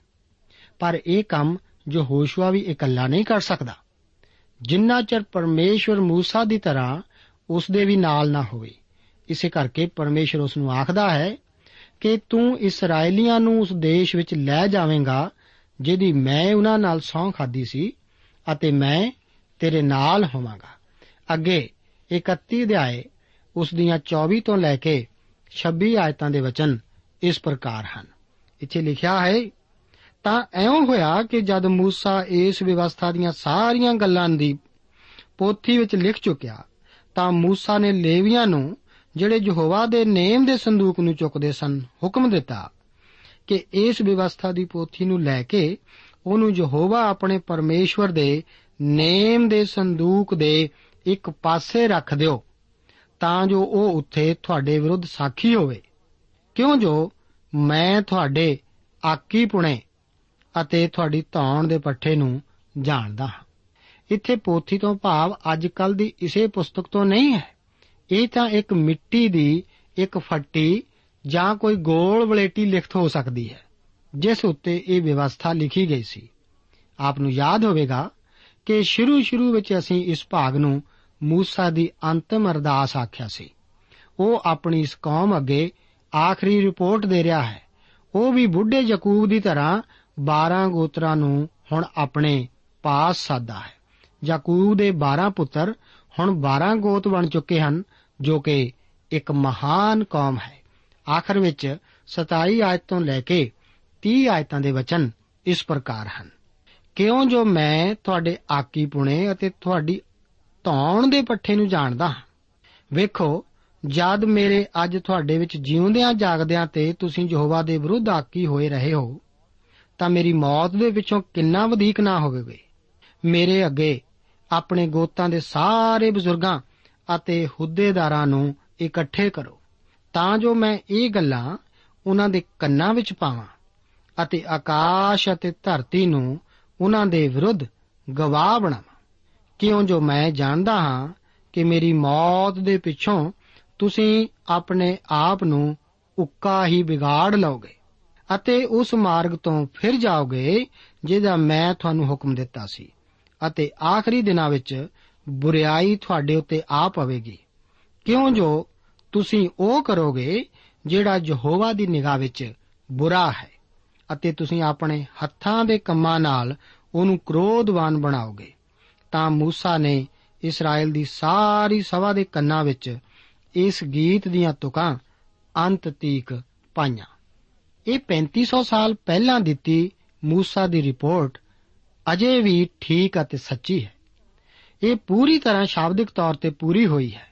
ਪਰ ਇਹ ਕੰਮ ਯਹੋਸ਼ੂਆ ਵੀ ਇਕੱਲਾ ਨਹੀਂ ਕਰ ਸਕਦਾ। ਜਿੰਨਾ ਚਿਰ ਪਰਮੇਸ਼ਵਰ موسی ਦੀ ਤਰ੍ਹਾਂ ਉਸ ਦੇ ਵੀ ਨਾਲ ਨਾ ਹੋਵੇ। ਇਸੇ ਕਰਕੇ ਪਰਮੇਸ਼ਰ ਉਸ ਨੂੰ ਆਖਦਾ ਹੈ ਕਿ ਤੂੰ ਇਸرائیਲੀਆਂ ਨੂੰ ਉਸ ਦੇਸ਼ ਵਿੱਚ ਲੈ ਜਾਵੇਂਗਾ, ਜਿਹਦੀ ਮੈਂ ਉਹਨਾਂ ਨਾਲ ਸੌਂ ਖਾਦੀ ਸੀ ਅਤੇ ਮੈਂ ਤੇਰੇ ਨਾਲ ਹੋਵਾਂਗਾ। ਅੱਗੇ 31 ਅਧਿਆਏ ਉਸ ਦੀਆਂ 24 ਤੋਂ ਲੈ ਕੇ 26 ਆਇਤਾਂ ਦੇ ਵਚਨ ਇਸ ਪ੍ਰਕਾਰ ਹਨ। ਇੱਥੇ ਲਿਖਿਆ ਹੈ ਤਾਂ ਐਉਂ ਹੋਇਆ ਕਿ ਜਦ موسی ਇਸ ਵਿਵਸਥਾ ਦੀਆਂ ਸਾਰੀਆਂ ਗੱਲਾਂ ਦੀ ਪੋਥੀ ਵਿੱਚ ਲਿਖ ਚੁੱਕਿਆ ਤਾਂ موسی ਨੇ ਲੇਵੀਆਂ ਨੂੰ ਜਿਹੜੇ ਯਹੋਵਾ ਦੇ ਨੇਮ ਦੇ ਸੰਦੂਕ ਨੂੰ ਚੁੱਕਦੇ ਸਨ ਹੁਕਮ ਦਿੱਤਾ ਕਿ ਇਸ ਵਿਵਸਥਾ ਦੀ ਪੋਥੀ ਨੂੰ ਲੈ ਕੇ ਉਹਨੂੰ ਯਹੋਵਾ ਆਪਣੇ ਪਰਮੇਸ਼ਵਰ ਦੇ ਨੇਮ ਦੇ ਸੰਦੂਕ ਦੇ ਇੱਕ ਪਾਸੇ ਰੱਖ ਦਿਓ ਤਾਂ ਜੋ ਉਹ ਉੱਥੇ ਤੁਹਾਡੇ ਵਿਰੁੱਧ ਸਾਖੀ ਹੋਵੇ ਕਿਉਂ ਜੋ ਮੈਂ ਤੁਹਾਡੇ ਆਕੀ ਪੁਣੇ ਅਤੇ ਤੁਹਾਡੀ ਧੌਣ ਦੇ ਪੱਠੇ ਨੂੰ ਜਾਣਦਾ ਹਾਂ। ਇੱਥੇ ਪੋਥੀ ਤੋਂ ਭਾਵ ਅੱਜ ਕੱਲ ਦੀ ਇਸੇ ਪੁਸਤਕ ਤੋਂ ਨਹੀਂ ਹੈ। ਇਹ ਤਾਂ ਇੱਕ ਮਿੱਟੀ ਦੀ ਇੱਕ ਫੱਟੀ ਜਾਂ ਕੋਈ ਗੋਲ ਵਲੇਟੀ ਲਿਖਤ ਹੋ ਸਕਦੀ ਹੈ, ਜਿਸ ਉੱਤੇ ਇਹ ਵਿਵਸਥਾ ਲਿਖੀ ਗਈ ਸੀ। ਆਪ ਨੂੰ ਯਾਦ ਹੋਵੇਗਾ ਕਿ ਸ਼ੁਰੂ ਸ਼ੁਰੂ ਵਿੱਚ ਅਸੀਂ ਇਸ ਭਾਗ ਨੂੰ ਮੂਸਾ ਦੀ ਅੰਤਮ ਅਰਦਾਸ ਆਖਿਆ ਸੀ। ਉਹ ਆਪਣੀ ਇਸ ਕੌਮ ਅੱਗੇ ਆਖਰੀ ਰਿਪੋਰਟ ਦੇ ਰਿਹਾ ਹੈ। ਉਹ ਵੀ ਬੁੱਢੇ ਯਾਕੂਬ ਦੀ ਤਰ੍ਹਾਂ 12 ਗੋਤਰਾਂ ਨੂੰ ਹੁਣ ਆਪਣੇ ਪਾਸ ਸਾਦਾ ਹੈ। ਯਾਕੂਬ ਦੇ 12 ਪੁੱਤਰ ਹੁਣ 12 ਗੋਤ ਬਣ ਚੁੱਕੇ ਹਨ, ਜੋ ਕਿ ਇੱਕ ਮਹਾਨ ਕੌਮ ਹੈ। ਆਖਰ ਵਿੱਚ 27 ਆਇਤ ਤੋਂ ਲੈ ਕੇ 30 ਆਇਤਾਂ ਦੇ ਵਚਨ ਇਸ ਪ੍ਰਕਾਰ ਹਨ। ਕਿਉਂ ਜੋ ਮੈਂ ਤੁਹਾਡੇ ਆਕੀ ਪੁਣੇ ਅਤੇ ਤੁਹਾਡੀ ਧੌਣ ਦੇ ਪੱਠੇ ਨੂੰ ਜਾਣਦਾ ਹਾਂ? ਵੇਖੋ, ਜਦ ਮੇਰੇ ਅੱਜ ਤੁਹਾਡੇ ਵਿੱਚ ਜਿਉਂਦਿਆਂ ਜਾਗਦਿਆਂ ਤੇ ਤੁਸੀਂ ਯਹੋਵਾ ਦੇ ਵਿਰੁੱਧ ਆਕੀ ਹੋਏ ਰਹੇ ਹੋ ਤਾਂ ਮੇਰੀ ਮੌਤ ਦੇ ਵਿੱਚੋਂ ਕਿੰਨਾ ਵਧੇਕ ਨਾ ਹੋਵੇਗੇ ਮੇਰੇ ਅੱਗੇ ਆਪਣੇ ਗੋਤਾਂ ਦੇ ਸਾਰੇ ਬਜ਼ੁਰਗਾਂ ਅਤੇ ਹੁੱਦੇਦਾਰਾਂ ਨੂੰ ਇਕੱਠੇ ਕਰੋ। ਤਾਂ ਜੋ ਮੈਂ ਇਹ ਗੱਲਾਂ ਉਹਨਾਂ ਦੇ ਕੰਨਾਂ ਵਿੱਚ ਪਾਵਾਂ ਅਤੇ ਆਕਾਸ਼ ਅਤੇ ਧਰਤੀ ਨੂੰ ਉਹਨਾਂ ਦੇ ਵਿਰੁੱਧ ਗਵਾਹ ਬਣਾਵਾਂ। ਕਿਉਂ ਜੋ ਮੈਂ ਜਾਣਦਾ ਹਾਂ ਕਿ ਮੇਰੀ ਮੌਤ ਦੇ ਪਿੱਛੋਂ ਤੁਸੀਂ ਆਪਣੇ ਆਪ ਨੂੰ ਉੱਕਾ ਹੀ ਵਿਗਾੜ ਲਓਗੇ। ਅਤੇ ਉਸ ਮਾਰਗ ਤੋਂ ਫਿਰ ਜਾਓਗੇ, ਜਿਹਦਾ ਮੈਂ ਤੁਹਾਨੂੰ ਹੁਕਮ ਦਿੱਤਾ ਸੀ। ਅਤੇ ਆਖਰੀ ਦਿਨਾਂ ਵਿੱਚ ਬੁਰੀਾਈ ਤੁਹਾਡੇ ਉੱਤੇ ਆ ਪਵੇਗੀ। ਕਿਉਂ ਜੋ ਤੁਸੀਂ ਉਹ ਕਰੋਗੇ, ਜਿਹੜਾ ਯਹੋਵਾ ਦੀ ਨਿਗਾਹ ਵਿੱਚ ਬੁਰਾ ਹੈ, ਅਤੇ ਤੁਸੀਂ ਆਪਣੇ ਹੱਥਾਂ ਦੇ ਕੰਮਾਂ ਨਾਲ ਉਹਨੂੰ ਕ੍ਰੋਧਵਾਨ ਬਣਾਓਗੇ, ਤਾਂ ਮੂਸਾ ਨੇ ਇਸਰਾਇਲ ਦੀ ਸਾਰੀ ਸਭਾ ਦੇ ਕੰਨਾਂ ਵਿੱਚ ਇਸ ਗੀਤ ਦੀਆਂ ਤੁਕਾਂ ਅੰਤ ਤੀਕ ਪਾਈਆਂ। ਇਹ 3500 ਸਾਲ ਪਹਿਲਾਂ ਦਿੱਤੀ ਮੂਸਾ ਦੀ ਰਿਪੋਰਟ ਅਜੇ ਵੀ ਠੀਕ ਅਤੇ ਸੱਚੀ ਹੈ। ਇਹ ਪੂਰੀ ਤਰ੍ਹਾਂ ਸ਼ਾਬਦਿਕ ਤੌਰ ਤੇ ਪੂਰੀ ਹੋਈ ਹੈ।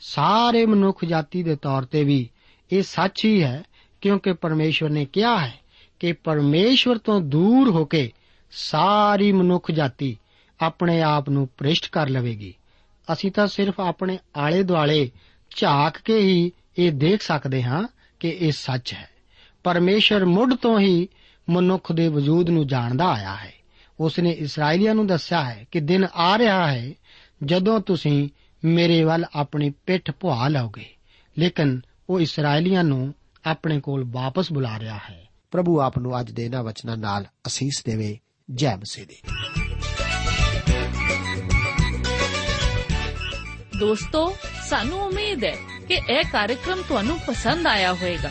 ਸਾਰੇ ਮਨੁੱਖ ਜਾਤੀ ਦੇ ਤੌਰ ਤੇ ਵੀ ਇਹ ਸੱਚ ਹੀ ਹੈ, ਕਿਉਂਕਿ ਪਰਮੇਸ਼ਵਰ ਨੇ ਕਿਹਾ ਹੈ ਕਿ ਪਰਮੇਸ਼ਵਰ ਤੋਂ ਦੂਰ ਹੋ ਕੇ ਸਾਰੀ ਮਨੁੱਖ ਜਾਤੀ ਆਪਣੇ ਆਪ ਨੂੰ ਭ੍ਰਿਸ਼ਟ ਕਰ ਲਵੇਗੀ। ਅਸੀਂ ਤਾਂ ਸਿਰਫ ਆਪਣੇ ਆਲੇ ਦੁਆਲੇ ਝਾਕ ਕੇ ਹੀ ਇਹ ਦੇਖ ਸਕਦੇ ਹਾਂ ਕਿ ਇਹ ਸੱਚ ਹੈ। ਪਰਮੇਸ਼ਰ ਮੁੱਢ ਤੋਂ ਹੀ ਮਨੁੱਖ ਦੇ ਵਜੂਦ ਨੂੰ ਜਾਣਦਾ ਆਇਆ ਹੈ। ਉਸ ਨੇ ਇਸرائیਲੀਆਂ ਨੂੰ ਦੱਸਿਆ ਹੈ ਕਿ ਦਿਨ ਆ ਰਿਹਾ ਹੈ ਜਦੋਂ ਤੁਸੀਂ ਮੇਰੇ ਵੱਲ ਆਪਣੀ ਪਿੱਠ ਭੁਆ ਲਓਗੇ। ਲੇਕਿਨ ਉਹ ਇਸرائیਲੀਆਂ ਨੂੰ ਆਪਣੇ ਕੋਲ ਵਾਪਸ ਬੁਲਾ ਰਿਹਾ ਹੈ। ਪ੍ਰਭੂ ਆਪ ਨੂੰ ਅੱਜ ਦੇ ਇਹਨਾਂ ਵਚਨਾਂ ਨਾਲ ਅਸੀਸ ਦੇਵੇ। ਜੈ ਮਸੀਹ ਦੀ। ਦੋਸਤੋ, ਸਾਨੂੰ ਉਮੀਦ ਹੈ ਕਿ ਇਹ ਕਾਰਜਕ੍ਰਮ ਤੁਹਾਨੂੰ ਪਸੰਦ ਆਇਆ ਹੋਵੇਗਾ।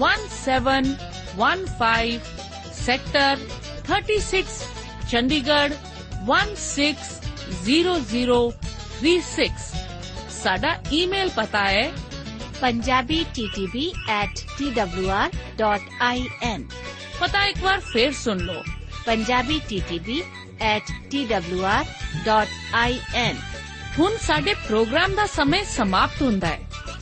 1715 sector 36 Chandigarh 160036 ਸਾਡਾ ਈਮੇਲ ਪਤਾ ਹੈ punjabi.ttb@twr.in ਪਤਾ ਇੱਕ ਵਾਰ ਫੇਰ ਸੁਣ ਲਓ punjabi.ttb@twr.in ਹੁਣ ਸਾਡੇ ਪ੍ਰੋਗਰਾਮ ਦਾ ਸਮੇਂ ਸਮਾਪਤ ਹੁੰਦਾ ਹੈ